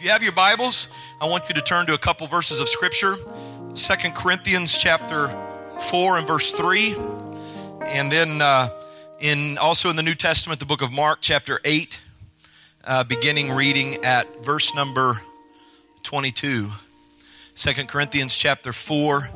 If you have your Bibles, I want you to turn to a couple verses of Scripture. Second Corinthians chapter 4 and verse 3. And then uh, in also in the New Testament, the book of Mark chapter 8, uh, beginning reading at verse number 22. Second Corinthians chapter 4,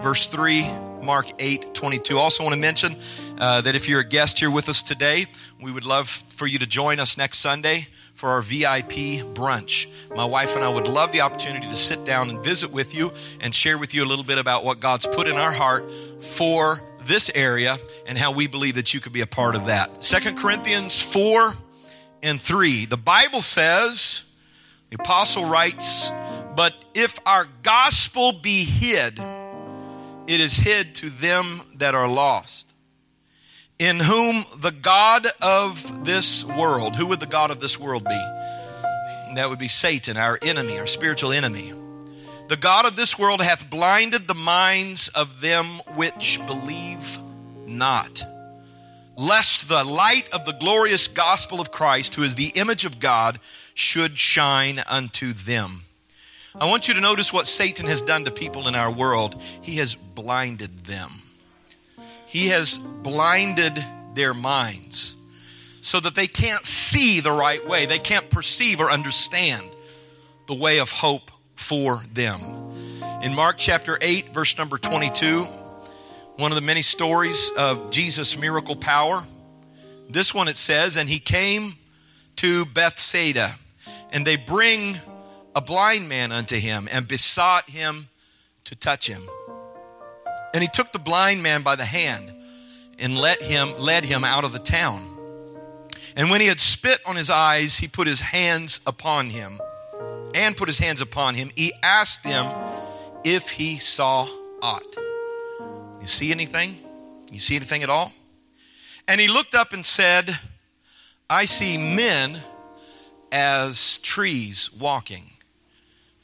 verse 3, Mark 8, 22. Also want to mention uh, that if you're a guest here with us today, we would love for you to join us next Sunday for our VIP brunch. My wife and I would love the opportunity to sit down and visit with you and share with you a little bit about what God's put in our heart for this area and how we believe that you could be a part of that. Second Corinthians 4 and 3. The Bible says, the apostle writes, But if our gospel be hid, it is hid to them that are lost in whom the God of this world, who would the God of this world be? That would be Satan, our enemy, our spiritual enemy. The God of this world hath blinded the minds of them which believe not, lest the light of the glorious gospel of Christ, who is the image of God, should shine unto them. I want you to notice what Satan has done to people in our world. He has blinded them. He has blinded their minds so that they can't see the right way. They can't perceive or understand the way of hope for them. In Mark chapter 8, verse number 22, one of the many stories of Jesus' miracle power, this one it says, And he came to Bethsaida, and they bring a blind man unto him and besought him to touch him. And he took the blind man by the hand and let him led him out of the town. And when he had spit on his eyes, he put his hands upon him and put his hands upon him. He asked him if he saw aught. You see anything? You see anything at all? And he looked up and said, I see men as trees walking.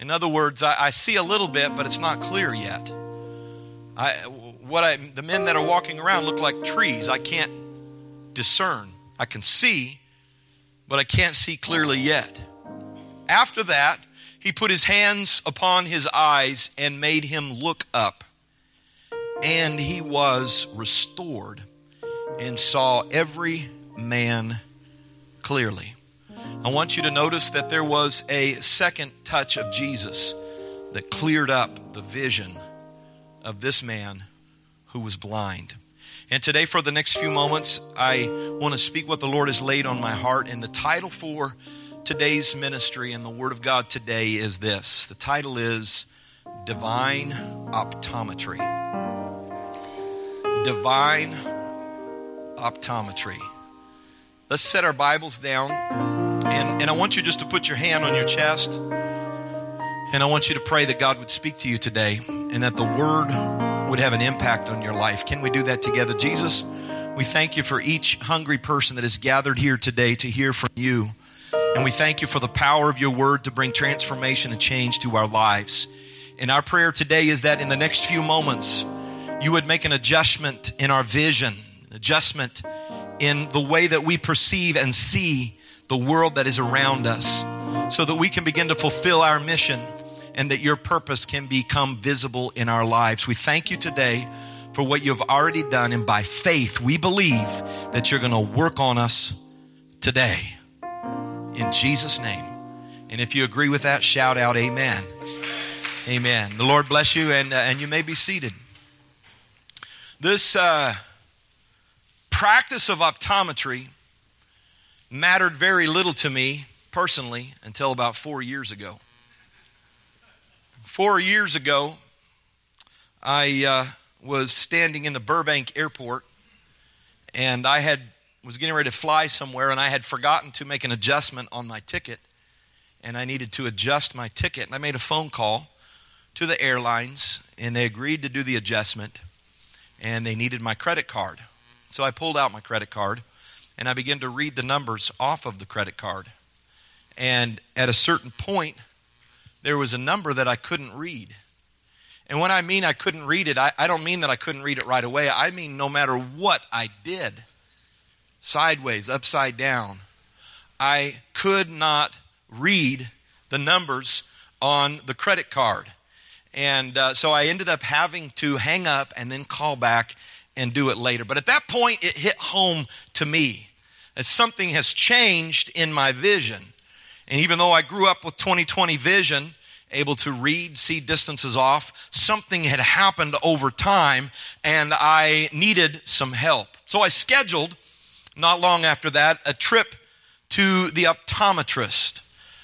In other words, I, I see a little bit, but it's not clear yet. I, what I, the men that are walking around look like trees. I can't discern. I can see, but I can't see clearly yet. After that, he put his hands upon his eyes and made him look up. And he was restored and saw every man clearly. I want you to notice that there was a second touch of Jesus that cleared up the vision of this man who was blind. And today, for the next few moments, I want to speak what the Lord has laid on my heart. And the title for today's ministry and the Word of God today is this the title is Divine Optometry. Divine Optometry. Let's set our Bibles down. And, and I want you just to put your hand on your chest. And I want you to pray that God would speak to you today and that the Word would have an impact on your life. Can we do that together? Jesus, we thank you for each hungry person that is gathered here today to hear from you. And we thank you for the power of your Word to bring transformation and change to our lives. And our prayer today is that in the next few moments, you would make an adjustment in our vision, adjustment in the way that we perceive and see the world that is around us, so that we can begin to fulfill our mission and that your purpose can become visible in our lives. We thank you today for what you've already done, and by faith, we believe that you're going to work on us today. In Jesus' name. And if you agree with that, shout out, Amen. Amen. The Lord bless you, and, uh, and you may be seated. This uh, practice of optometry mattered very little to me personally until about four years ago. Four years ago, I uh, was standing in the Burbank airport and I had was getting ready to fly somewhere and I had forgotten to make an adjustment on my ticket and I needed to adjust my ticket and I made a phone call to the airlines and they agreed to do the adjustment and they needed my credit card. So I pulled out my credit card and I began to read the numbers off of the credit card. And at a certain point there was a number that I couldn't read. And when I mean I couldn't read it, I, I, don't mean that I couldn't read it right away. I mean, no matter what I did, sideways, upside down, I could not read the numbers on the credit card. And uh, so I ended up having to hang up and then call back and do it later. But at that point, it hit home to me that something has changed in my vision. And even though I grew up with 2020 vision, able to read, see distances off, something had happened over time and I needed some help. So I scheduled, not long after that, a trip to the optometrist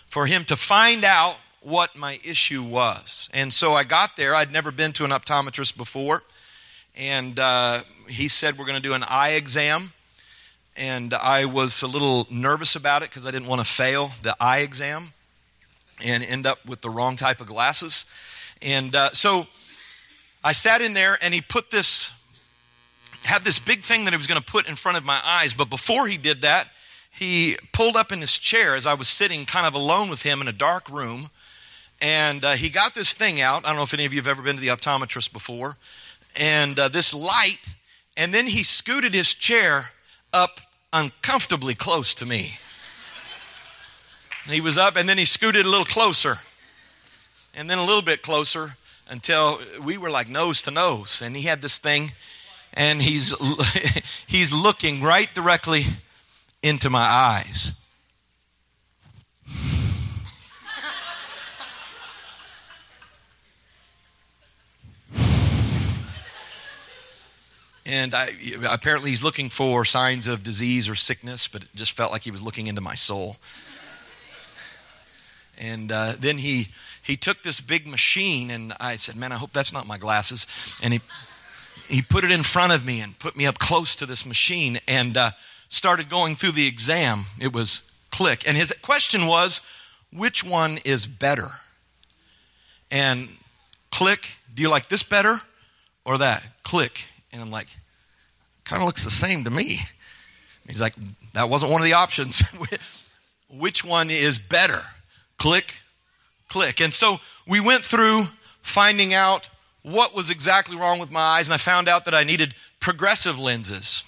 for him to find out what my issue was. And so I got there. I'd never been to an optometrist before. And uh, he said, We're going to do an eye exam. And I was a little nervous about it because I didn't want to fail the eye exam and end up with the wrong type of glasses. And uh, so I sat in there and he put this, had this big thing that he was going to put in front of my eyes. But before he did that, he pulled up in his chair as I was sitting kind of alone with him in a dark room and uh, he got this thing out. I don't know if any of you have ever been to the optometrist before. And uh, this light, and then he scooted his chair up uncomfortably close to me. he was up, and then he scooted a little closer, and then a little bit closer until we were like nose to nose. And he had this thing, and he's, he's looking right directly into my eyes. And I, apparently, he's looking for signs of disease or sickness, but it just felt like he was looking into my soul. And uh, then he, he took this big machine, and I said, Man, I hope that's not my glasses. And he, he put it in front of me and put me up close to this machine and uh, started going through the exam. It was click. And his question was, Which one is better? And click, do you like this better or that? Click. And I'm like, kind of looks the same to me. He's like, that wasn't one of the options. Which one is better? Click, click. And so we went through finding out what was exactly wrong with my eyes, and I found out that I needed progressive lenses.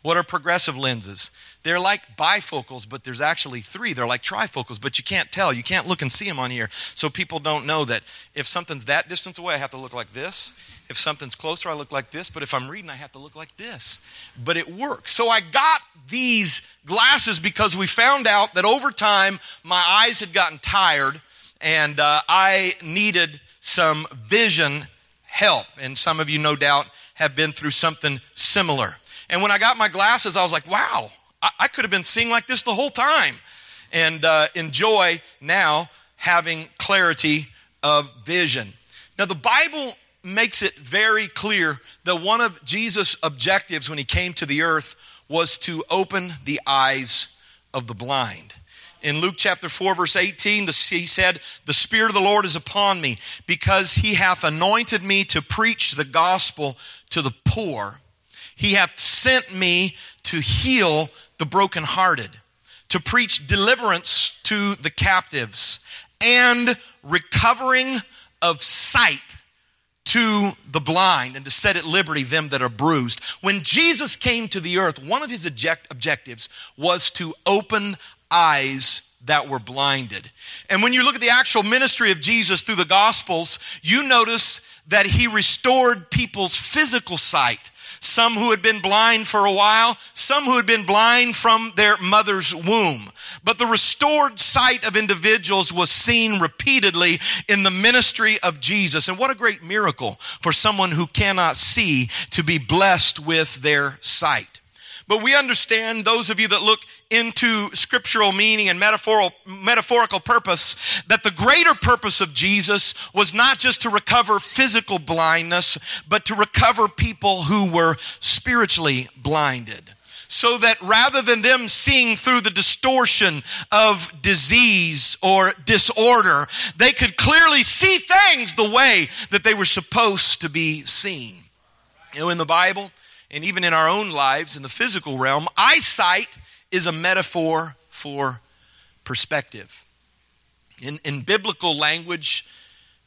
What are progressive lenses? They're like bifocals, but there's actually three. They're like trifocals, but you can't tell. You can't look and see them on here. So people don't know that if something's that distance away, I have to look like this. If something's closer, I look like this. But if I'm reading, I have to look like this. But it works. So I got these glasses because we found out that over time, my eyes had gotten tired and uh, I needed some vision help. And some of you, no doubt, have been through something similar. And when I got my glasses, I was like, wow, I, I could have been seeing like this the whole time. And uh, enjoy now having clarity of vision. Now, the Bible makes it very clear that one of Jesus' objectives when he came to the earth was to open the eyes of the blind. In Luke chapter 4, verse 18, he said, The Spirit of the Lord is upon me because he hath anointed me to preach the gospel to the poor. He hath sent me to heal the brokenhearted, to preach deliverance to the captives, and recovering of sight to the blind and to set at liberty them that are bruised. When Jesus came to the earth, one of his object- objectives was to open eyes that were blinded. And when you look at the actual ministry of Jesus through the Gospels, you notice that he restored people's physical sight some who had been blind for a while, some who had been blind from their mother's womb. But the restored sight of individuals was seen repeatedly in the ministry of Jesus. And what a great miracle for someone who cannot see to be blessed with their sight. But we understand, those of you that look into scriptural meaning and metaphorical, metaphorical purpose, that the greater purpose of Jesus was not just to recover physical blindness, but to recover people who were spiritually blinded so that rather than them seeing through the distortion of disease or disorder, they could clearly see things the way that they were supposed to be seen. You know, in the Bible, and even in our own lives in the physical realm, eyesight is a metaphor for perspective. In, in biblical language,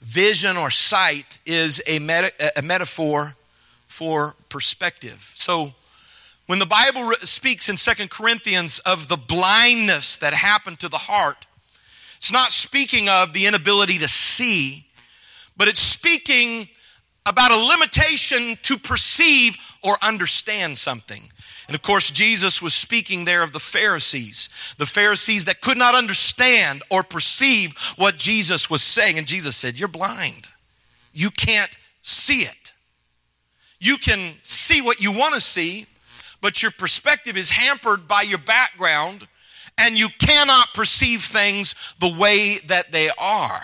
vision or sight is a, meta, a metaphor for perspective. So, when the Bible speaks in Second Corinthians of the blindness that happened to the heart, It's not speaking of the inability to see, but it's speaking about a limitation to perceive or understand something. And of course, Jesus was speaking there of the Pharisees, the Pharisees that could not understand or perceive what Jesus was saying. And Jesus said, You're blind. You can't see it. You can see what you want to see, but your perspective is hampered by your background, and you cannot perceive things the way that they are.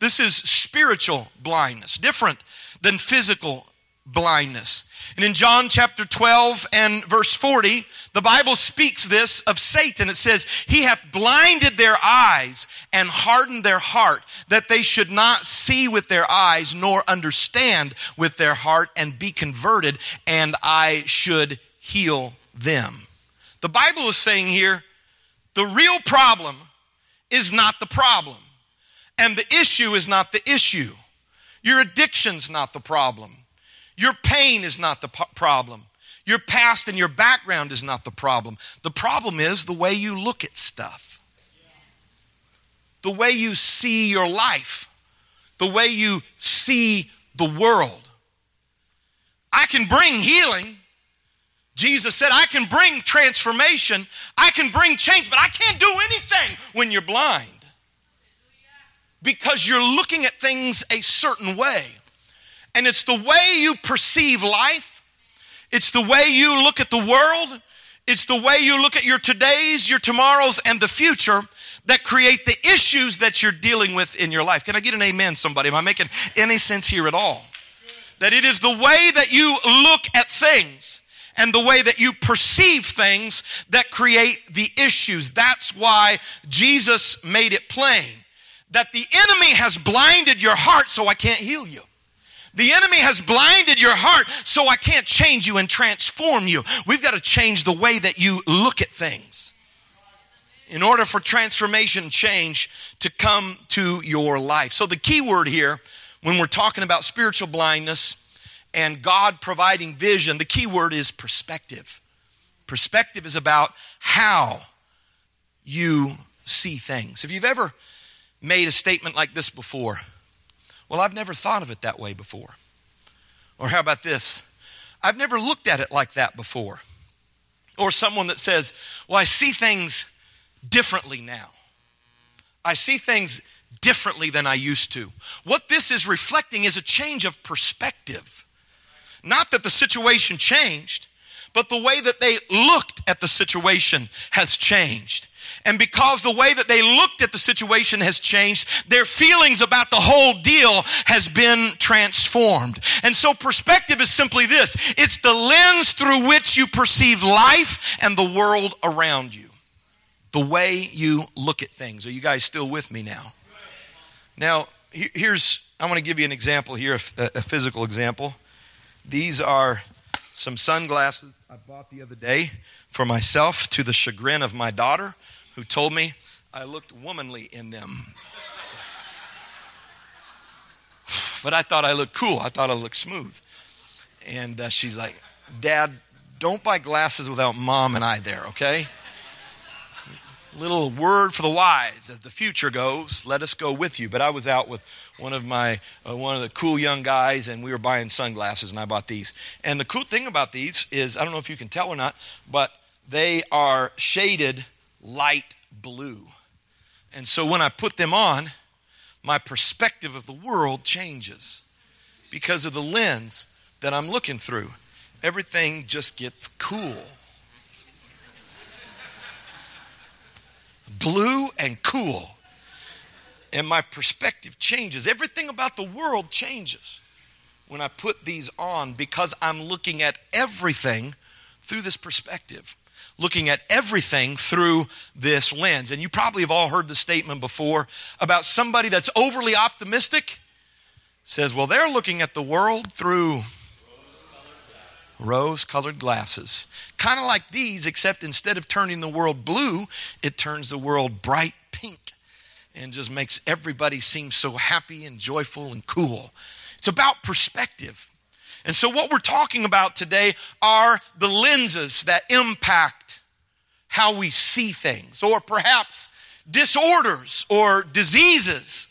This is spiritual blindness, different than physical blindness. And in John chapter 12 and verse 40, the Bible speaks this of Satan. It says, He hath blinded their eyes and hardened their heart, that they should not see with their eyes, nor understand with their heart, and be converted, and I should heal them. The Bible is saying here, the real problem is not the problem, and the issue is not the issue. Your addiction's not the problem. Your pain is not the problem. Your past and your background is not the problem. The problem is the way you look at stuff, the way you see your life, the way you see the world. I can bring healing. Jesus said, I can bring transformation, I can bring change, but I can't do anything when you're blind because you're looking at things a certain way. And it's the way you perceive life, it's the way you look at the world, it's the way you look at your todays, your tomorrows, and the future that create the issues that you're dealing with in your life. Can I get an amen, somebody? Am I making any sense here at all? That it is the way that you look at things and the way that you perceive things that create the issues. That's why Jesus made it plain that the enemy has blinded your heart so I can't heal you. The enemy has blinded your heart, so I can't change you and transform you. We've got to change the way that you look at things. In order for transformation change to come to your life. So, the key word here, when we're talking about spiritual blindness and God providing vision, the key word is perspective. Perspective is about how you see things. If you've ever made a statement like this before, well, I've never thought of it that way before. Or how about this? I've never looked at it like that before. Or someone that says, Well, I see things differently now. I see things differently than I used to. What this is reflecting is a change of perspective. Not that the situation changed, but the way that they looked at the situation has changed. And because the way that they looked at the situation has changed, their feelings about the whole deal has been transformed. And so perspective is simply this. It's the lens through which you perceive life and the world around you. The way you look at things. Are you guys still with me now? Now, here's, I want to give you an example here, a, physical example. These are some sunglasses I bought the other day for myself to the chagrin of my daughter who told me I looked womanly in them. but I thought I looked cool. I thought I looked smooth. And uh, she's like, Dad, don't buy glasses without mom and I there, okay? Little word for the wise as the future goes, let us go with you. But I was out with one of my uh, one of the cool young guys and we were buying sunglasses and I bought these. And the cool thing about these is I don't know if you can tell or not, but they are shaded light blue. And so when I put them on, my perspective of the world changes because of the lens that I'm looking through. Everything just gets cool. Blue and cool. And my perspective changes. Everything about the world changes when I put these on because I'm looking at everything through this perspective looking at everything through this lens. And you probably have all heard the statement before about somebody that's overly optimistic says, well, they're looking at the world through rose colored glasses. Kind of like these, except instead of turning the world blue, it turns the world bright pink and just makes everybody seem so happy and joyful and cool. It's about perspective. And so, what we're talking about today are the lenses that impact how we see things, or perhaps disorders or diseases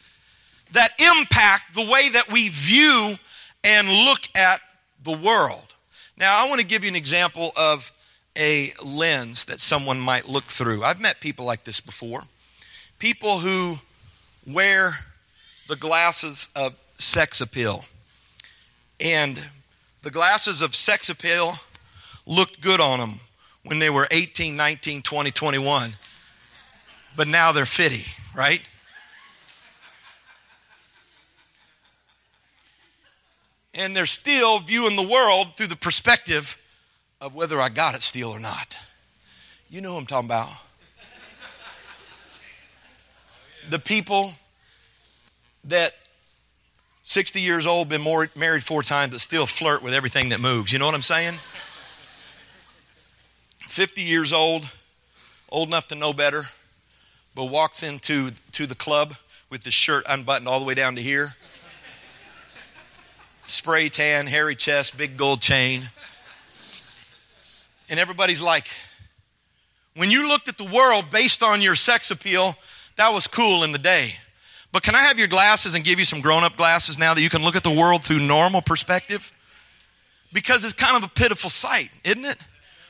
that impact the way that we view and look at the world. Now, I want to give you an example of a lens that someone might look through. I've met people like this before. People who wear the glasses of sex appeal. And the glasses of sex appeal looked good on them when they were 18, 19, 20, 21. But now they're fitty, right? And they're still viewing the world through the perspective of whether I got it still or not. You know who I'm talking about. The people that 60 years old, been more, married four times, but still flirt with everything that moves. You know what I'm saying? 50 years old, old enough to know better, but walks into to the club with the shirt unbuttoned all the way down to here. Spray tan, hairy chest, big gold chain. And everybody's like, when you looked at the world based on your sex appeal, that was cool in the day. But can I have your glasses and give you some grown up glasses now that you can look at the world through normal perspective? Because it's kind of a pitiful sight, isn't it?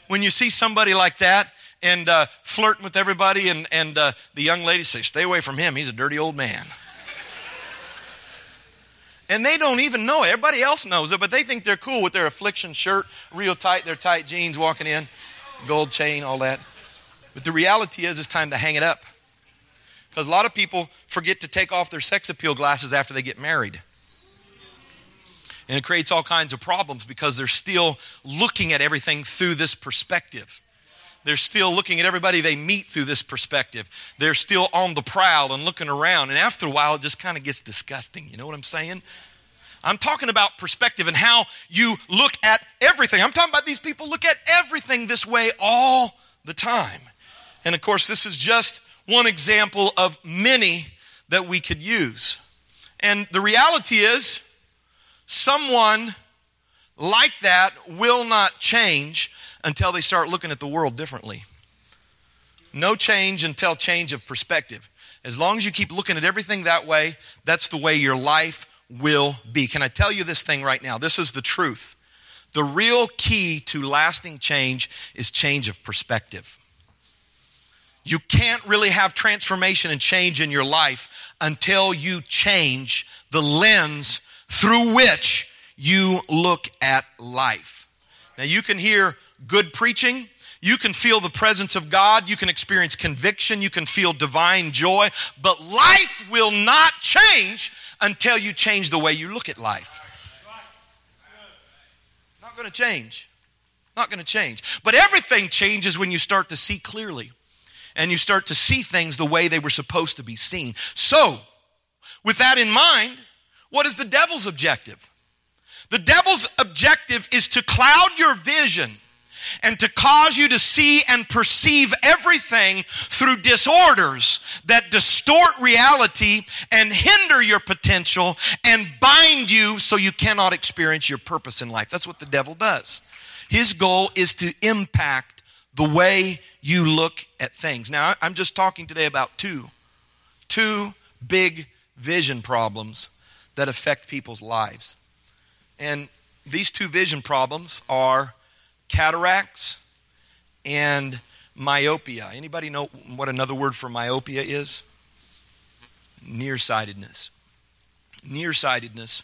When you see somebody like that and uh, flirting with everybody, and, and uh, the young lady says, Stay away from him, he's a dirty old man. and they don't even know it. Everybody else knows it, but they think they're cool with their affliction shirt, real tight, their tight jeans, walking in, gold chain, all that. But the reality is, it's time to hang it up. Because a lot of people forget to take off their sex appeal glasses after they get married. And it creates all kinds of problems because they're still looking at everything through this perspective. They're still looking at everybody they meet through this perspective. They're still on the prowl and looking around. And after a while, it just kind of gets disgusting. You know what I'm saying? I'm talking about perspective and how you look at everything. I'm talking about these people look at everything this way all the time. And of course, this is just one example of many that we could use. And the reality is, someone like that will not change until they start looking at the world differently. No change until change of perspective. As long as you keep looking at everything that way, that's the way your life will be. Can I tell you this thing right now? This is the truth. The real key to lasting change is change of perspective. You can't really have transformation and change in your life until you change the lens through which you look at life. Now, you can hear good preaching. You can feel the presence of God. You can experience conviction. You can feel divine joy. But life will not change until you change the way you look at life. Not going to change. Not going to change. But everything changes when you start to see clearly and you start to see things the way they were supposed to be seen. So, with that in mind, what is the devil's objective? The devil's objective is to cloud your vision and to cause you to see and perceive everything through disorders that distort reality and hinder your potential and bind you so you cannot experience your purpose in life. That's what the devil does. His goal is to impact the way you look at things. Now, I'm just talking today about two, two big vision problems that affect people's lives. And these two vision problems are cataracts and myopia. Anybody know what another word for myopia is? Nearsightedness. Nearsightedness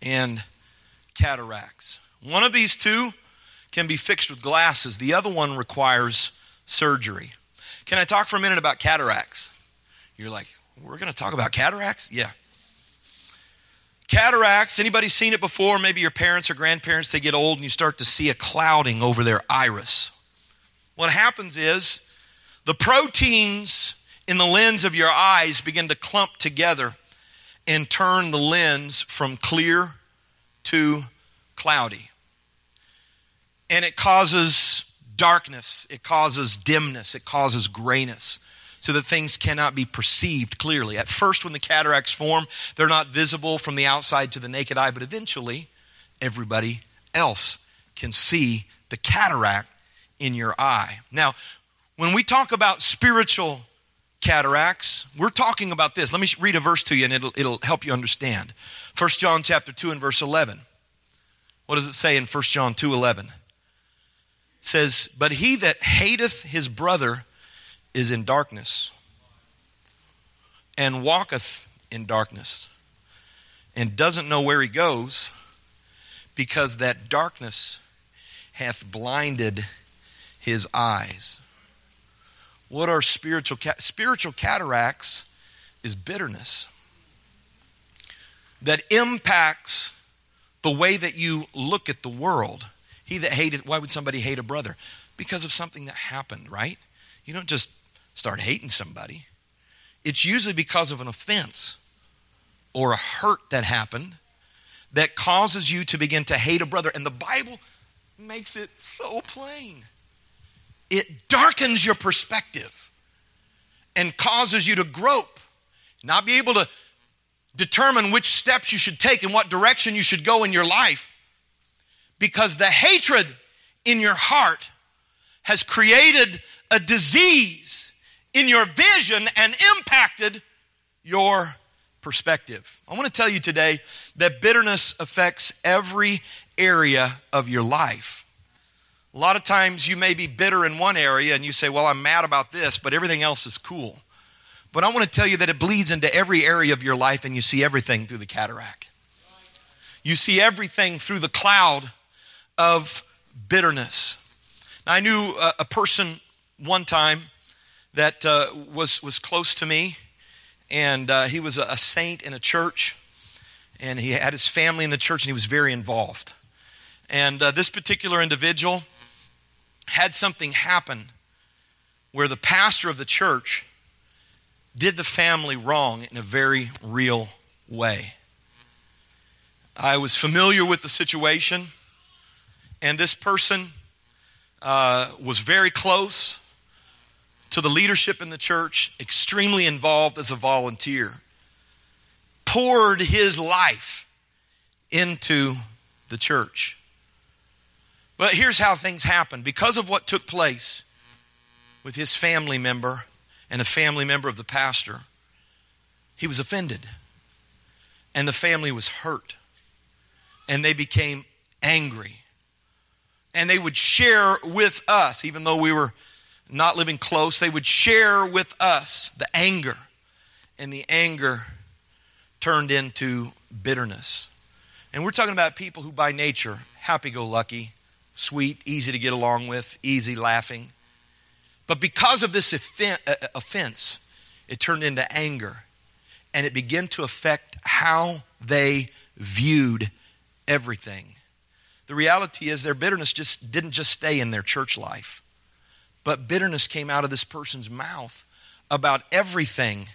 and cataracts. One of these two can be fixed with glasses, the other one requires surgery. Can I talk for a minute about cataracts? You're like, we're going to talk about cataracts? Yeah. Cataracts, anybody seen it before? Maybe your parents or grandparents, they get old and you start to see a clouding over their iris. What happens is the proteins in the lens of your eyes begin to clump together and turn the lens from clear to cloudy. And it causes darkness, it causes dimness, it causes grayness, so that things cannot be perceived clearly. At first, when the cataracts form, they're not visible from the outside to the naked eye, but eventually, everybody else can see the cataract in your eye. Now, when we talk about spiritual cataracts. We're talking about this. Let me read a verse to you and it'll, it'll help you understand. 1 John chapter 2 and verse 11. What does it say in 1 John 2 11? It says, But he that hateth his brother is in darkness and walketh in darkness and doesn't know where he goes because that darkness hath blinded his eyes. What are spiritual spiritual cataracts is bitterness that impacts the way that you look at the world. He that hated why would somebody hate a brother? Because of something that happened, right? You don't just start hating somebody. It's usually because of an offense or a hurt that happened that causes you to begin to hate a brother. And the Bible makes it so plain. It darkens your perspective and causes you to grope, not be able to determine which steps you should take and what direction you should go in your life. Because the hatred in your heart has created a disease in your vision and impacted your perspective. I want to tell you today that bitterness affects every area of your life. A lot of times you may be bitter in one area and you say, Well, I'm mad about this, but everything else is cool. But I want to tell you that it bleeds into every area of your life and you see everything through the cataract. You see everything through the cloud of bitterness. Now, I knew a, a person one time that uh, was, was close to me and uh, he was a, saint in a church, and he had his family in the church, and he was very involved. And uh, this particular individual had something happen where the pastor of the church did the family wrong in a very real way. I was familiar with the situation, and this person uh, was very close to the leadership in the church, extremely involved as a volunteer, poured his life into the church. But here's how things happened because of what took place with his family member and a family member of the pastor, he was offended. And the family was hurt. And they became angry. And they would share with us, even though we were not living close, they would share with us the anger. And the anger turned into bitterness. And we're talking about people who, by nature, happy go lucky, sweet, easy to get along with, easy laughing. But because of this uh, uh, offense, it turned into anger. And it began to affect how they viewed everything. The reality is their bitterness just didn't just stay in their church life. But bitterness came out of this person's mouth about everything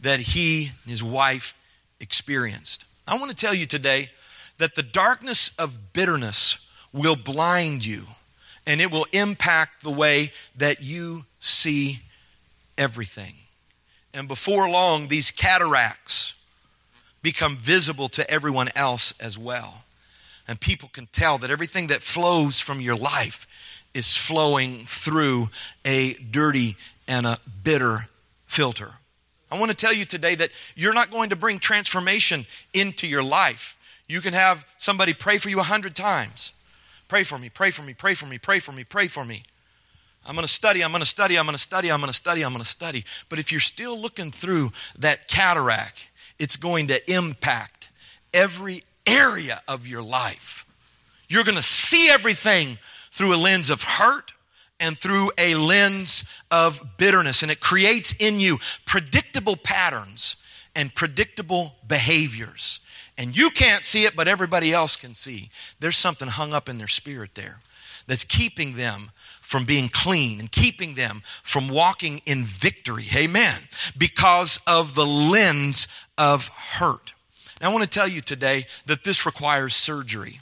that he and his wife experienced. I want to tell you today that the darkness of bitterness will blind you and it will impact the way that you see everything. And before long, these cataracts become visible to everyone else as well. And people can tell that everything that flows from your life is flowing through a dirty and a bitter filter. I want to tell you today that you're not going to bring transformation into your life. You can have somebody pray for you a hundred times. Pray for me, pray for me, pray for me, pray for me, pray for me. I'm going to study, I'm going to study, I'm going to study, I'm going to study, I'm going to study. But if you're still looking through that cataract, it's going to impact every area of your life. You're going to see everything through a lens of hurt and through a lens of bitterness. And it creates in you predictable patterns and predictable behaviors. And you can't see it, but everybody else can see. There's something hung up in their spirit there that's keeping them from being clean and keeping them from walking in victory. Amen. Because of the lens of hurt. Now, I want to tell you today that this requires surgery.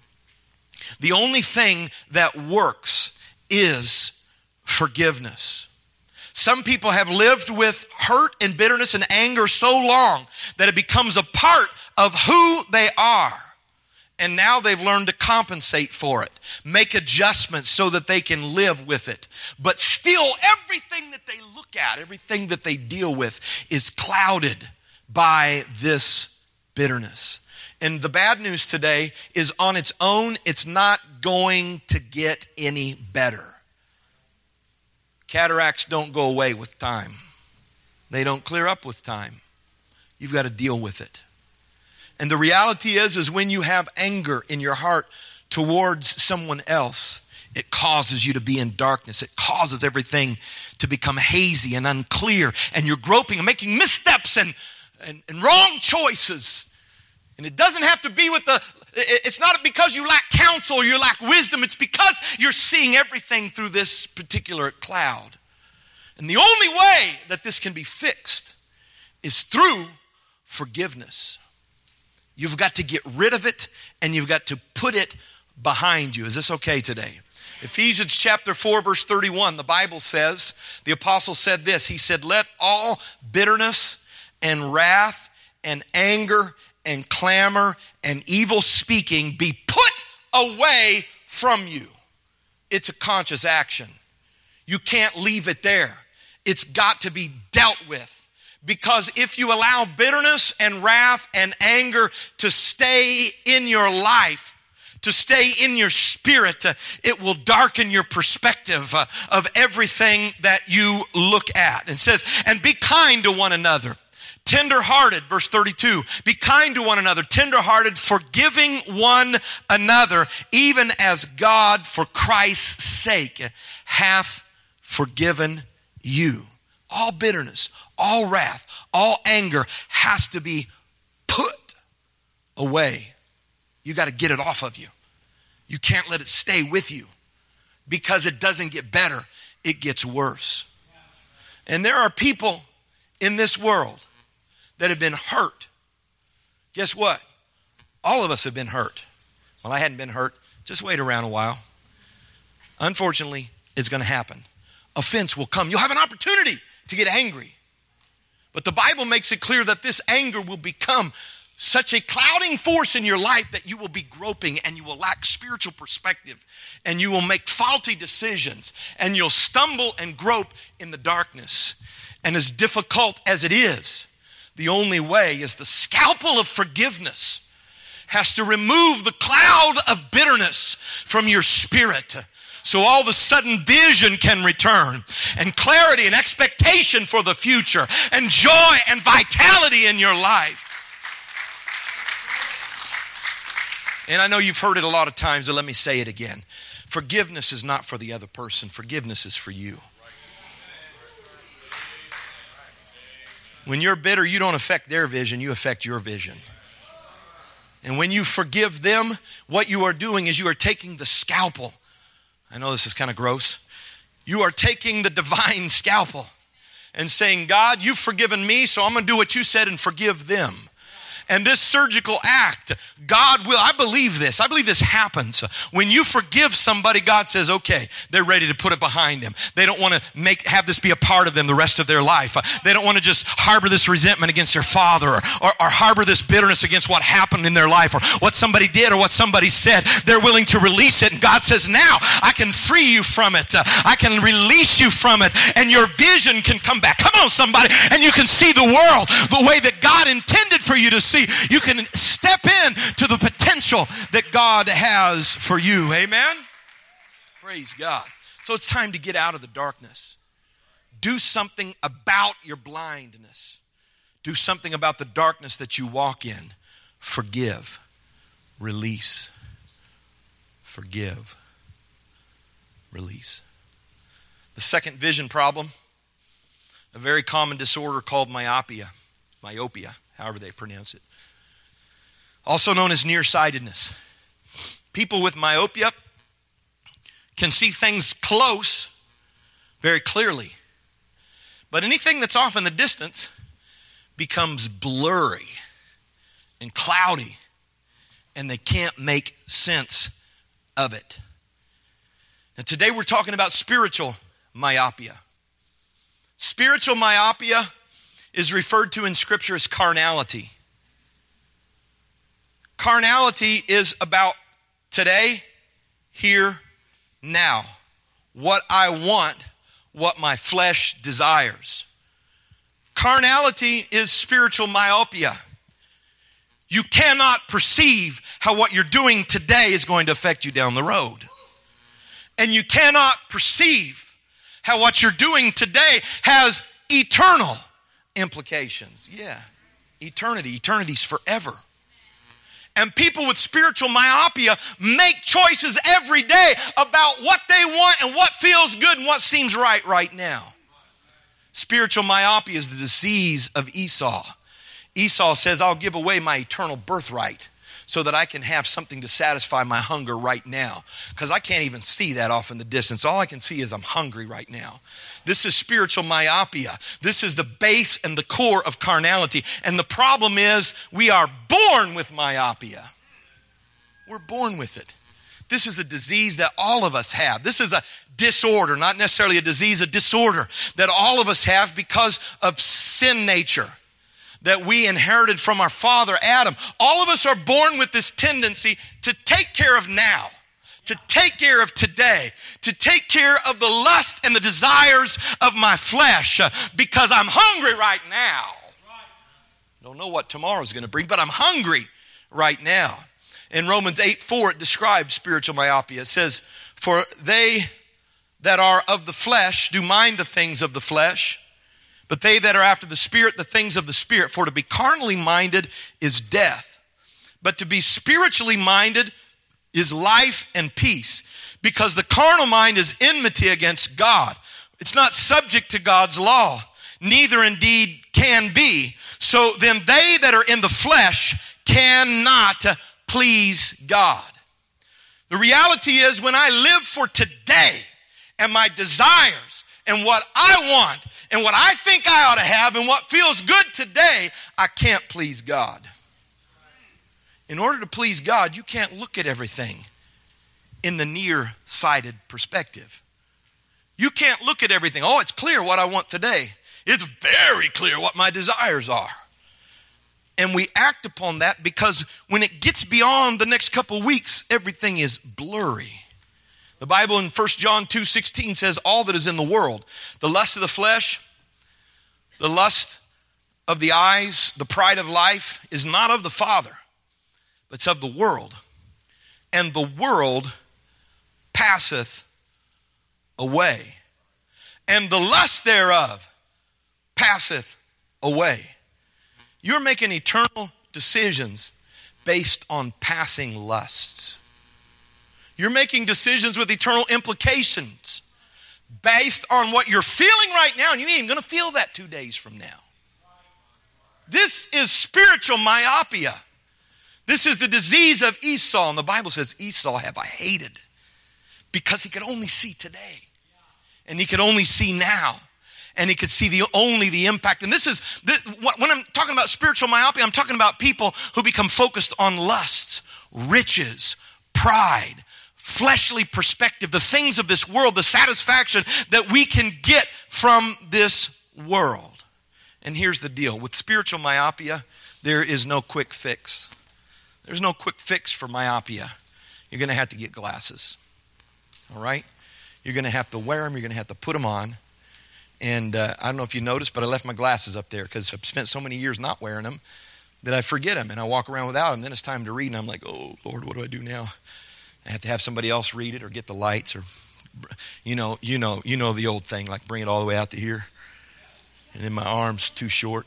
The only thing that works is forgiveness. Some people have lived with hurt and bitterness and anger so long that it becomes a part of who they are. and now they've learned to compensate for it, make adjustments so that they can live with it. But still, everything that they look at, everything that they deal with, is clouded by this bitterness. And the bad news today is on its own, it's not going to get any better. Cataracts don't go away with time, they don't clear up with time. You've got to deal with it. And the reality is is when you have anger in your heart towards someone else, it causes you to be in darkness. It causes everything to become hazy and unclear, and you're groping and making missteps and, and, and wrong choices. And it doesn't have to be with the, it's not because you lack counsel or you lack wisdom, it's because you're seeing everything through this particular cloud. And the only way that this can be fixed is through forgiveness. You've got to get rid of it and you've got to put it behind you. Is this okay today? Ephesians chapter 4, verse 31, the Bible says, the apostle said this He said, Let all bitterness and wrath and anger and clamor and evil speaking be put away from you. It's a conscious action. You can't leave it there. It's got to be dealt with. Because if you allow bitterness and wrath and anger to stay in your life, to stay in your spirit, it will darken your perspective uh, of everything that you look at. And says, and be kind to one another Tenderhearted, verse 32. Be kind to one another, tenderhearted, forgiving one another, even as God, for Christ's sake, hath forgiven you. All bitterness, all wrath, all anger has to be put away. You got to get it off of you. You can't let it stay with you because it doesn't get better, it gets worse. And there are people in this world that have been hurt. Guess what? All of us have been hurt. Well, I hadn't been hurt. Just wait around a while. Unfortunately, it's going to happen. Offense will come. You'll have an opportunity to get angry. But the Bible makes it clear that this anger will become such a clouding force in your life that you will be groping and you will lack spiritual perspective and you will make faulty decisions and you'll stumble and grope in the darkness. And as difficult as it is, the only way is the scalpel of forgiveness has to remove the cloud of bitterness from your spirit. So all of a sudden vision can return and clarity and expectation for the future and joy and vitality in your life. And I know you've heard it a lot of times, but let me say it again. Forgiveness is not for the other person, forgiveness is for you. When you're bitter, you don't affect their vision, you affect your vision. And when you forgive them, what you are doing is you are taking the scalpel. I know this is kind of gross. You are taking the divine scalpel and saying, God, you've forgiven me, so I'm going to do what you said and forgive them. And this surgical act, God will, I believe this. I believe this happens. When you forgive somebody, God says, okay, they're ready to put it behind them. They don't want to make, have this be a part of them the rest of their life. They don't want to just harbor this resentment against their father or, or, or harbor this bitterness against what happened in their life or what somebody did or what somebody said. They're willing to release it. And God says, now I can free you from it. I can release you from it. And your vision can come back. Come on, somebody. And you can see the world the way that God intended for you to see see, you can step in to the potential that God has for you. Amen? Praise God. So it's time to get out of the darkness. Do something about your blindness. Do something about the darkness that you walk in. Forgive. Release. Forgive. Release. The second vision problem, a very common disorder called myopia. Myopia however they pronounce it. Also known as nearsightedness. People with myopia can see things close very clearly, but anything that's off in the distance becomes blurry and cloudy, and they can't make sense of it. Now, today we're talking about spiritual myopia. Spiritual myopia is referred to in Scripture as carnality. Carnality is about today, here, now. What I want, what my flesh desires. Carnality is spiritual myopia. You cannot perceive how what you're doing today is going to affect you down the road. And you cannot perceive how what you're doing today has eternal implications. Yeah, eternity. Eternity's forever. And people with spiritual myopia make choices every day about what they want and what feels good and what seems right right now. Spiritual myopia is the disease of Esau. Esau says, I'll give away my eternal birthright so that I can have something to satisfy my hunger right now. Because I can't even see that off in the distance. All I can see is I'm hungry right now. This is spiritual myopia. This is the base and the core of carnality. And the problem is, we are born with myopia. We're born with it. This is a disease that all of us have. This is a disorder, not necessarily a disease, a disorder that all of us have because of sin nature that we inherited from our father Adam. All of us are born with this tendency to take care of now, to take care of today, to take care of the lust and the desires of my flesh uh, because I'm hungry right now. Don't know what tomorrow is going to bring, but I'm hungry right now. In Romans 8 4, it describes spiritual myopia. It says, For they that are of the flesh do mind the things of the flesh but they that are after the Spirit, the things of the Spirit. For to be carnally minded is death, but to be spiritually minded is life and peace. Because the carnal mind is enmity against God, it's not subject to God's law, neither indeed can be. So then they that are in the flesh cannot please God. The reality is, when I live for today and my desires and what I want and what I think I ought to have and what feels good today, I can't please God. In order to please God, you can't look at everything in the near sighted perspective. You can't look at everything. Oh, it's clear what I want today. It's very clear what my desires are. And we act upon that because when it gets beyond the next couple weeks, everything is blurry. The Bible in 1 John 2 16 says, All that is in the world, the lust of the flesh, the lust of the eyes, the pride of life, is not of the Father, but it's of the world. And the world passeth away, and the lust thereof passeth away. You're making eternal decisions based on passing lusts. You're making decisions with eternal implications based on what you're feeling right now, and you ain't even to feel that two days from now. This is spiritual myopia. This is the disease of Esau, and the Bible says, Esau have I hated because he could only see today, and he could only see now and he could see the only the impact. And this is when I'm talking about spiritual myopia, I'm talking about people who become focused on lusts, riches, pride, fleshly perspective, the things of this world, the satisfaction that we can get from this world. And here's the deal with spiritual myopia, there is no quick fix. There's no quick fix for myopia. You're going to have to get glasses. All right? You're going to have to wear them, you're going to have to put them on. And uh, I don't know if you noticed, but I left my glasses up there because I've spent so many years not wearing them that I forget them and I walk around without them. Then it's time to read, and I'm like, oh, Lord, what do I do now? I have to have somebody else read it or get the lights or you know, you know, you know the old thing, like bring it all the way out to here. And then my arm's too short.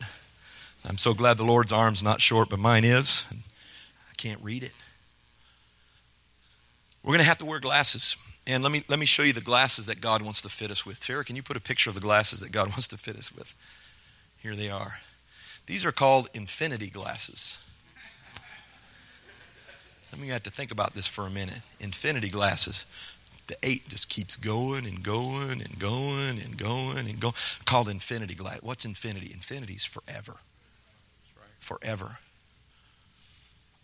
I'm so glad the Lord's arm's not short, but mine is. I can't read it. We're going to have to wear glasses. And let me, let me show you the glasses that God wants to fit us with. Sarah, can you put a picture of the glasses that God wants to fit us with? Here they are. These are called infinity glasses. Some of you have to think about this for a minute. Infinity glasses. The eight just keeps going and going and going and going and going. Called infinity glass. What's infinity? Infinity is forever. Forever.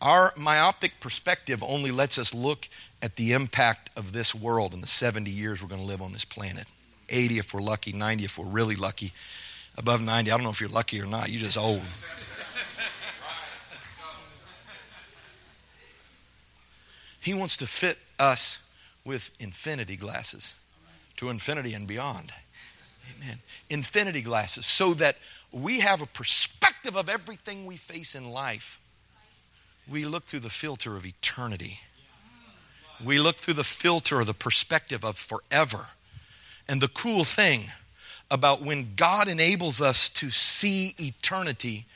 Our myopic perspective only lets us look at the impact of this world in the 70 years we're going to live on this planet. 80 if we're lucky, 90 if we're really lucky. Above 90, I don't know if you're lucky or not, you're just old. He wants to fit us with infinity glasses to infinity and beyond. Amen. Infinity glasses so that we have a perspective of everything we face in life. We look through the filter of eternity. We look through the filter of the perspective of forever. And the cool thing about when God enables us to see eternity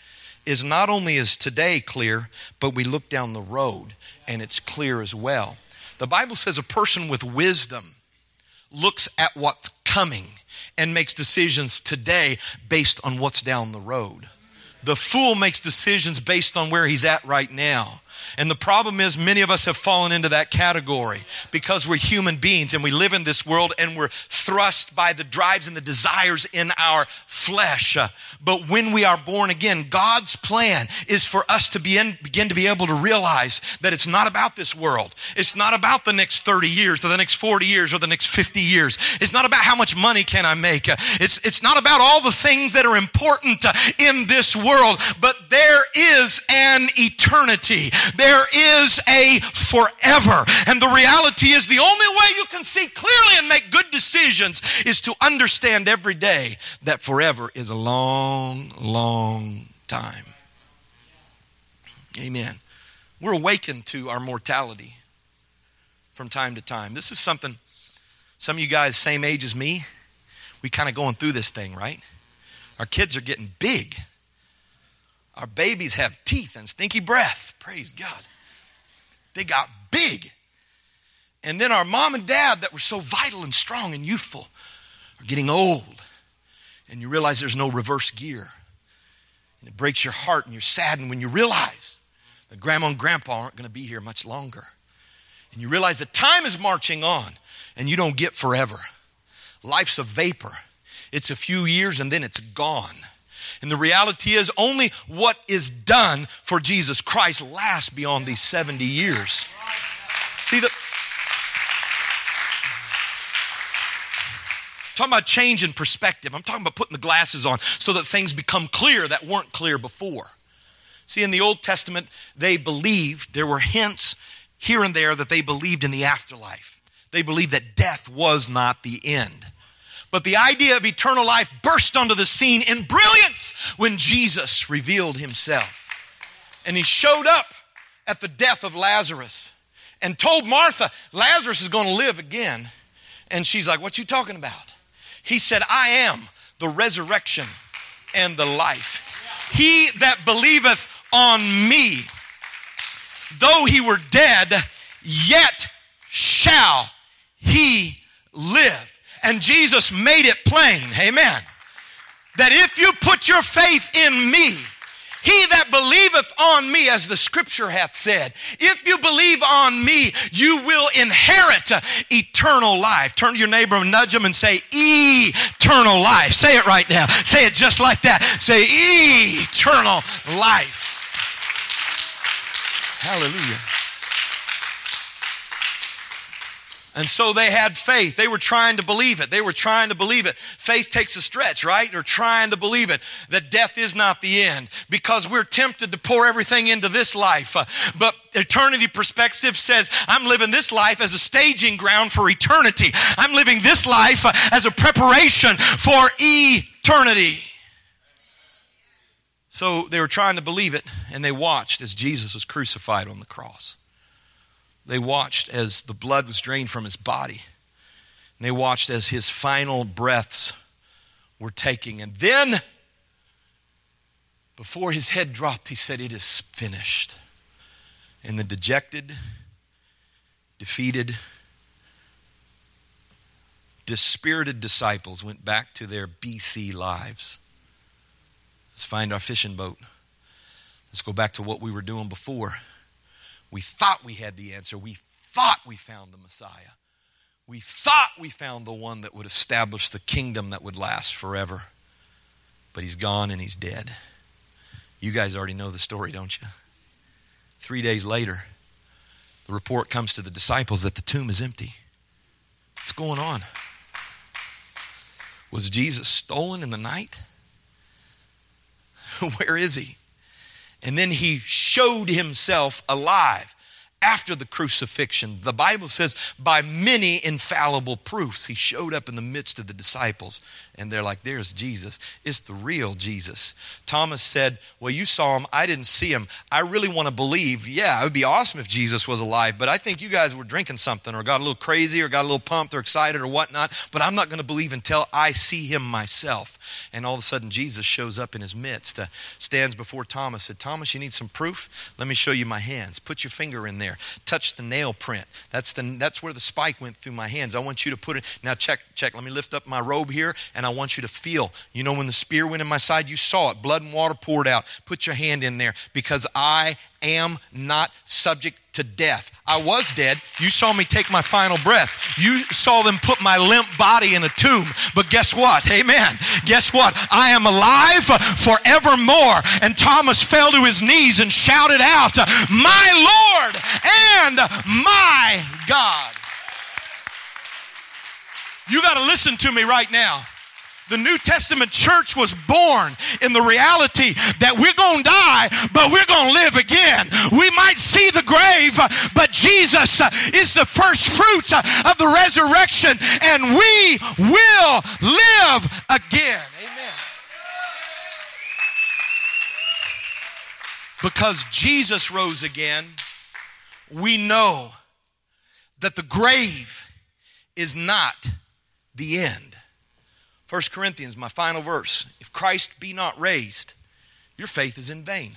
is not only is today clear, but we look down the road and it's clear as well. The Bible says a person with wisdom looks at what's coming and makes decisions today based on what's down the road. The fool makes decisions based on where he's at right now. And the problem is, many of us have fallen into that category because we're human beings and we live in this world and we're thrust by the drives and the desires in our flesh. But when we are born again, God's plan is for us to begin, begin to be able to realize that it's not about this world. It's not about the next 30 years or the next 40 years or the next 50 years. It's not about how much money can I make. It's, it's not about all the things that are important in this world, but there is an eternity. There is a forever. And the reality is the only way you can see clearly and make good decisions is to understand every day that forever is a long, long time. Amen. We're awakened to our mortality from time to time. This is something, some of you guys, same age as me, we kind of going through this thing, right? Our kids are getting big. Our babies have teeth and stinky breath. Praise God. They got big. And then our mom and dad, that were so vital and strong and youthful, are getting old. And you realize there's no reverse gear. And it breaks your heart and you're saddened when you realize that grandma and grandpa aren't going to be here much longer. And you realize that time is marching on and you don't get forever. Life's a vapor, it's a few years and then it's gone. And the reality is, only what is done for Jesus Christ lasts beyond these 70 years. See, the. talking about change in perspective. I'm talking about putting the glasses on so that things become clear that weren't clear before. See, in the Old Testament, they believed, there were hints here and there that they believed in the afterlife. They believed that death was not the end. But the idea of eternal life burst onto the scene in brilliance when Jesus revealed himself. And he showed up at the death of Lazarus and told Martha, Lazarus is going to live again. And she's like, What you talking about? He said, I am the resurrection and the life. He that believeth on me, though he were dead, yet shall he live. And Jesus made it plain, amen, that if you put your faith in me, he that believeth on me, as the scripture hath said, if you believe on me, you will inherit eternal life. Turn to your neighbor and nudge him and say, Eternal life. Say it right now. Say it just like that. Say, Eternal life. Hallelujah. And so they had faith. They were trying to believe it. They were trying to believe it. Faith takes a stretch, right? They're trying to believe it that death is not the end because we're tempted to pour everything into this life. Uh, but eternity perspective says, I'm living this life as a staging ground for eternity. I'm living this life uh, as a preparation for eternity. So they were trying to believe it, and they watched as Jesus was crucified on the cross. They watched as the blood was drained from his body. And they watched as his final breaths were taking. And then, before his head dropped, he said, It is finished. And the dejected, defeated, dispirited disciples went back to their BC lives. Let's find our fishing boat. Let's go back to what we were doing before. We thought we had the answer. We thought we found the Messiah. We thought we found the one that would establish the kingdom that would last forever. But he's gone and he's dead. You guys already know the story, don't you? Three days later, the report comes to the disciples that the tomb is empty. What's going on? Was Jesus stolen in the night? Where is he? And then he showed himself alive after the crucifixion, the Bible says, by many infallible proofs, he showed up in the midst of the disciples. And they're like, there's Jesus. It's the real Jesus. Thomas said, Well, you saw him. I didn't see him. I really want to believe. Yeah, it would be awesome if Jesus was alive, but I think you guys were drinking something or got a little crazy or got a little pumped or excited or whatnot. But I'm not going to believe until I see him myself. And all of a sudden, Jesus shows up in his midst, uh, stands before Thomas, said, Thomas, you need some proof? Let me show you my hands. Put your finger in there. Touch the nail print. That's, the, that's where the spike went through my hands. I want you to put it. Now, check, check. Let me lift up my robe here, and I want you to feel. You know, when the spear went in my side, you saw it. Blood and water poured out. Put your hand in there because I am not subject to death. I was dead. You saw me take my final breath. You saw them put my limp body in a tomb. But guess what? Amen. Guess what? I am alive forevermore. And Thomas fell to his knees and shouted out, My Lord and my God. You got to listen to me right now the New Testament church was born in the reality that we're going to die, but we're going to live again. We might see the grave, but Jesus uh, is the first fruit uh, of the resurrection, and we will live again. Amen. Because Jesus rose again, we know that the grave is not the end. 1 Corinthians, my final verse. If Christ be not raised, your faith is in vain.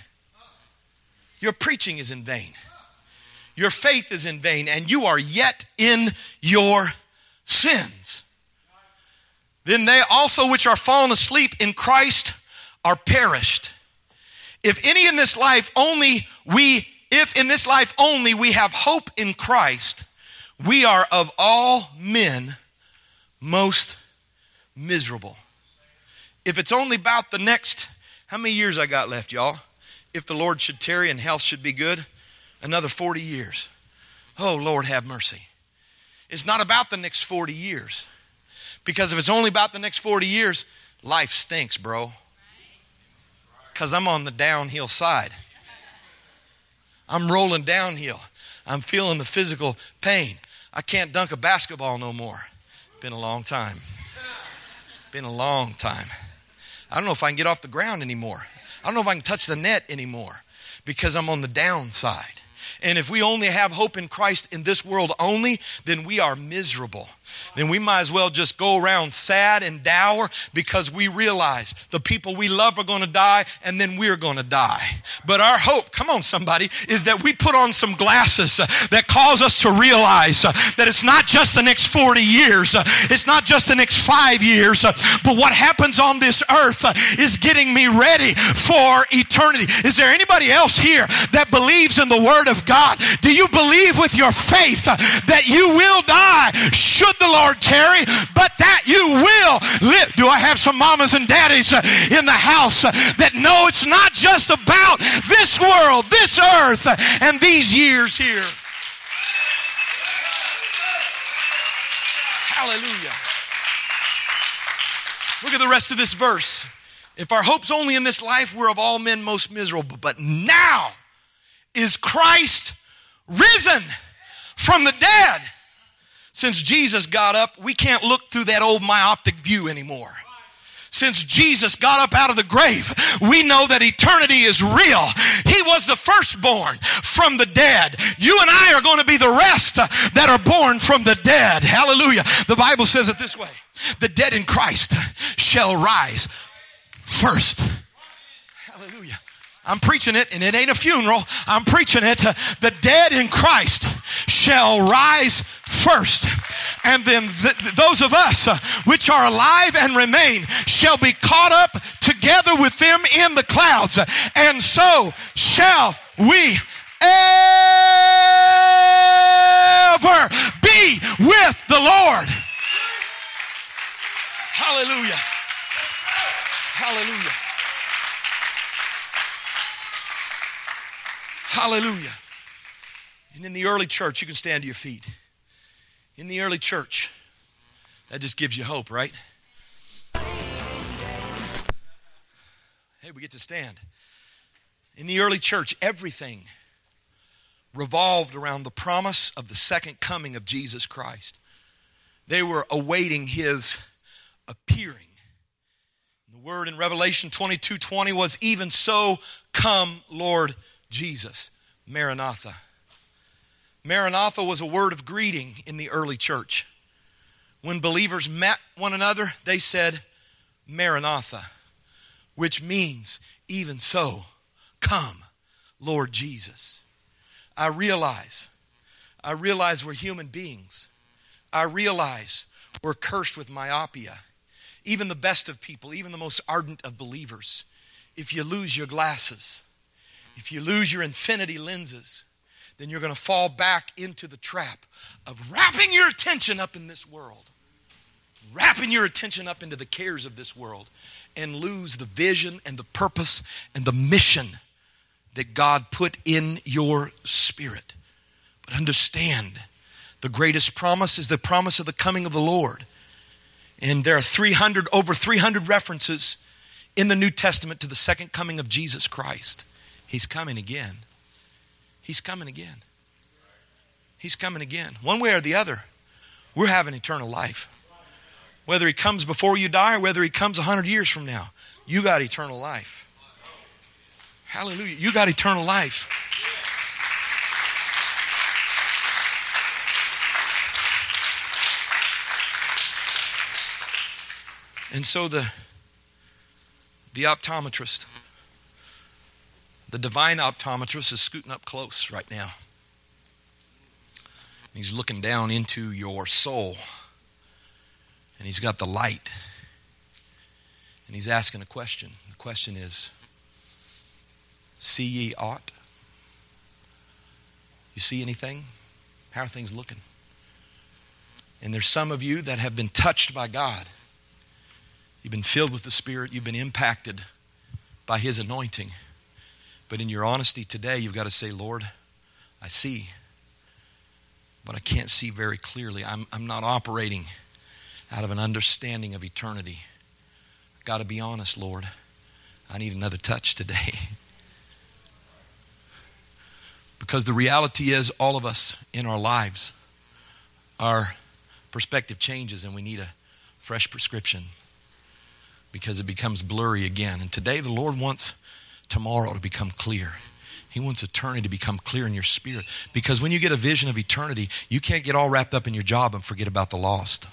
Your preaching is in vain. Your faith is in vain, and you are yet in your sins. Then they also which are fallen asleep in Christ are perished. If any in this life only we, if in this life only we have hope in Christ, we are of all men most miserable. If it's only about the next, how many years I got left, y'all? If the Lord should tarry and health should be good, another 40 years. Oh, Lord, have mercy. It's not about the next 40 years. Because if it's only about the next 40 years, life stinks, bro. Because I'm on the downhill side. I'm rolling downhill. I'm feeling the physical pain. I can't dunk a basketball no more. Been a long time. Been a long time. I don't know if I can get off the ground anymore. I don't know if I can touch the net anymore because I'm on the downside. And if we only have hope in Christ in this world only, then we are miserable then we might as well just go around sad and dour because we realize the people we love are going to die and then we're going to die. But our hope, come on, somebody, is that we put on some glasses that cause us to realize that it's not just the next 40 years, it's not just the next five years, but what happens on this earth is getting me ready for eternity. Is there anybody else here that believes in the Word of God? Do you believe with your faith that you will die should the Lord tarry, but that you will live. Do I have some mamas and daddies uh, in the house uh, that know it's not just about this world, this earth, uh, and these years here? Hallelujah. Look at the rest of this verse. If our hope's only in this life, we're of all men most miserable. But now is Christ risen from the dead since Jesus got up, we can't look through that old myopic view anymore. Since Jesus got up out of the grave, we know that eternity is real. He was the firstborn from the dead. You and I are going to be the rest that are born from the dead. Hallelujah. The Bible says it this way The dead in Christ shall rise first. Hallelujah. I'm preaching it, and it ain't a funeral. I'm preaching it. The dead in Christ shall rise first. And then th- those of us uh, which are alive and remain shall be caught up together with them in the clouds. And so shall we ever be with the Lord. Hallelujah. Hallelujah. Hallelujah. And in the early church, you can stand to your feet. In the early church, that just gives you hope, right? Hey, we get to stand. In the early church, everything revolved around the promise of the second coming of Jesus Christ. They were awaiting his appearing. The word in Revelation 22 20 was, Even so, come, Lord Jesus. Maranatha. Maranatha was a word of greeting in the early church. When believers met one another, they said, Maranatha, which means, even so, come, Lord Jesus. I realize, I realize we're human beings. I realize we're cursed with myopia. Even the best of people, even the most ardent of believers, if you lose your glasses, if you lose your infinity lenses, then you're going to fall back into the trap of wrapping your attention up in this world, wrapping your attention up into the cares of this world, and lose the vision and the purpose and the mission that God put in your spirit. But understand, the greatest promise is the promise of the coming of the Lord. And there are 300 over 300 references in the New Testament to the second coming of Jesus Christ. He's coming again. He's coming again. He's coming again. One way or the other, we're having eternal life. Whether he comes before you die or whether he comes 100 years from now, you got eternal life. Hallelujah. You got eternal life. And so the the optometrist the divine optometrist is scooting up close right now. He's looking down into your soul. And he's got the light. And he's asking a question. The question is See ye aught? You see anything? How are things looking? And there's some of you that have been touched by God. You've been filled with the Spirit, you've been impacted by His anointing. But in your honesty today, you've got to say, Lord, I see, but I can't see very clearly. I'm, I'm not operating out of an understanding of eternity. I've got to be honest, Lord. I need another touch today. because the reality is, all of us in our lives, our perspective changes and we need a fresh prescription because it becomes blurry again. And today, the Lord wants tomorrow to become clear. He wants eternity to become clear in your spirit. Because when you get a vision of eternity, you can't get all wrapped up in your job and forget about the lost.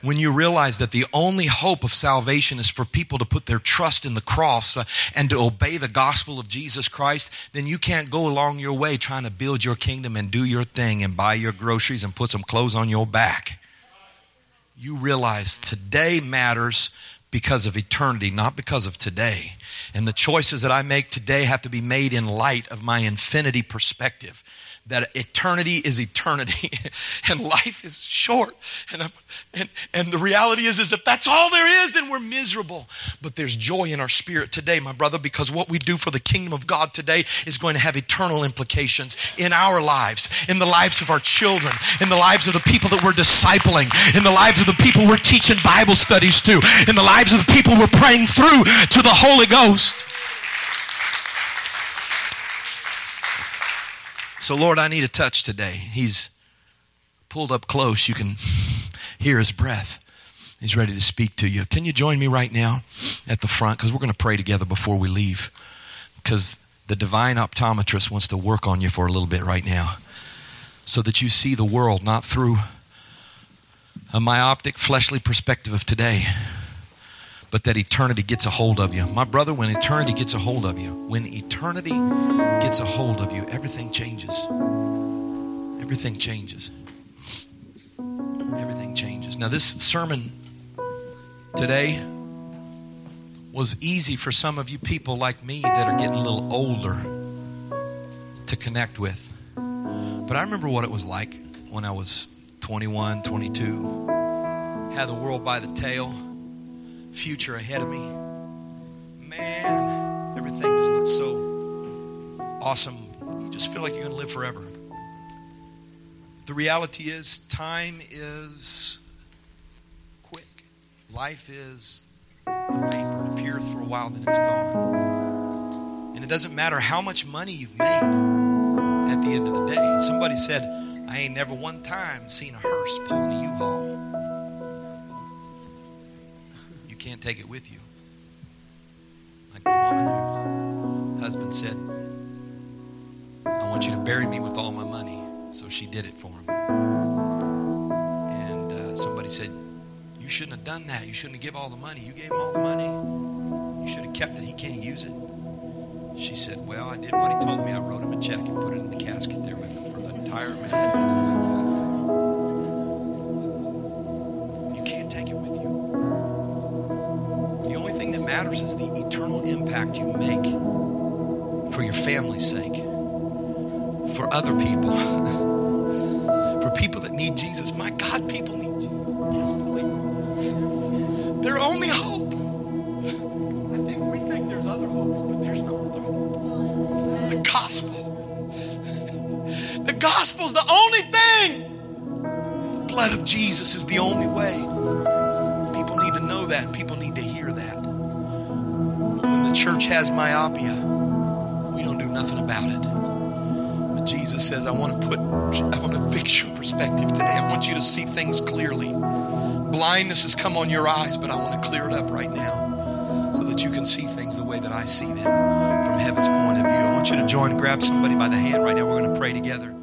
When you realize that the only hope of salvation is for people to put their trust in the cross uh, and to obey the gospel of Jesus Christ, then you can't go along your way trying to build your kingdom and do your thing and buy your groceries and put some clothes on your back. You realize today matters because of eternity, not because of today. And the choices that I make today have to be made in light of my infinity perspective that eternity is eternity and life is short. And, and, and the reality is, is if that's all there is, then we're miserable. But there's joy in our spirit today, my brother, because what we do for the kingdom of God today is going to have eternal implications in our lives, in the lives of our children, in the lives of the people that we're discipling, in the lives of the people we're teaching Bible studies to, in the lives of the people we're praying through to the Holy Ghost. So, Lord, I need a touch today. He's pulled up close. You can hear his breath. He's ready to speak to you. Can you join me right now at the front? Because we're going to pray together before we leave. Because the divine optometrist wants to work on you for a little bit right now so that you see the world not through a myopic, fleshly perspective of today, but that eternity gets a hold of you. My brother, when eternity gets a hold of you, when eternity gets a hold of you, everything changes. Everything changes. Everything changes. Now, this sermon today was easy for some of you people like me that are getting a little older to connect with. But I remember what it was like when I was 21, 22, had the world by the tail future ahead of me. Man, everything just looks so awesome. You just feel like you're going to live forever. The reality is, time is quick. Life is a vapor. It appears for a while, then it's gone. And it doesn't matter how much money you've made at the end of the day. Somebody said, I ain't never one time seen a hearse pulling a U-Haul. Can't take it with you. Like the woman whose husband said, I want you to bury me with all my money. So she did it for him. And uh, somebody said, You shouldn't have done that. You shouldn't have given all the money. You gave him all the money. You should have kept it. He can't use it. She said, Well, I did what he told me. I wrote him a check and put it in the casket there with him for the entire man. matters is the eternal impact you make for your family's sake, for other people, for people that need Jesus. My God, people need Jesus desperately. Their only hope. I think we think there's other hopes, but there's no other hope. The gospel. The gospel's the only thing. The blood of Jesus is the only way. Has myopia, we don't do nothing about it. But Jesus says, I want to put, I want to fix your perspective today. I want you to see things clearly. Blindness has come on your eyes, but I want to clear it up right now so that you can see things the way that I see them from heaven's point of view. I want you to join grab somebody by the hand right now. We're going to pray together.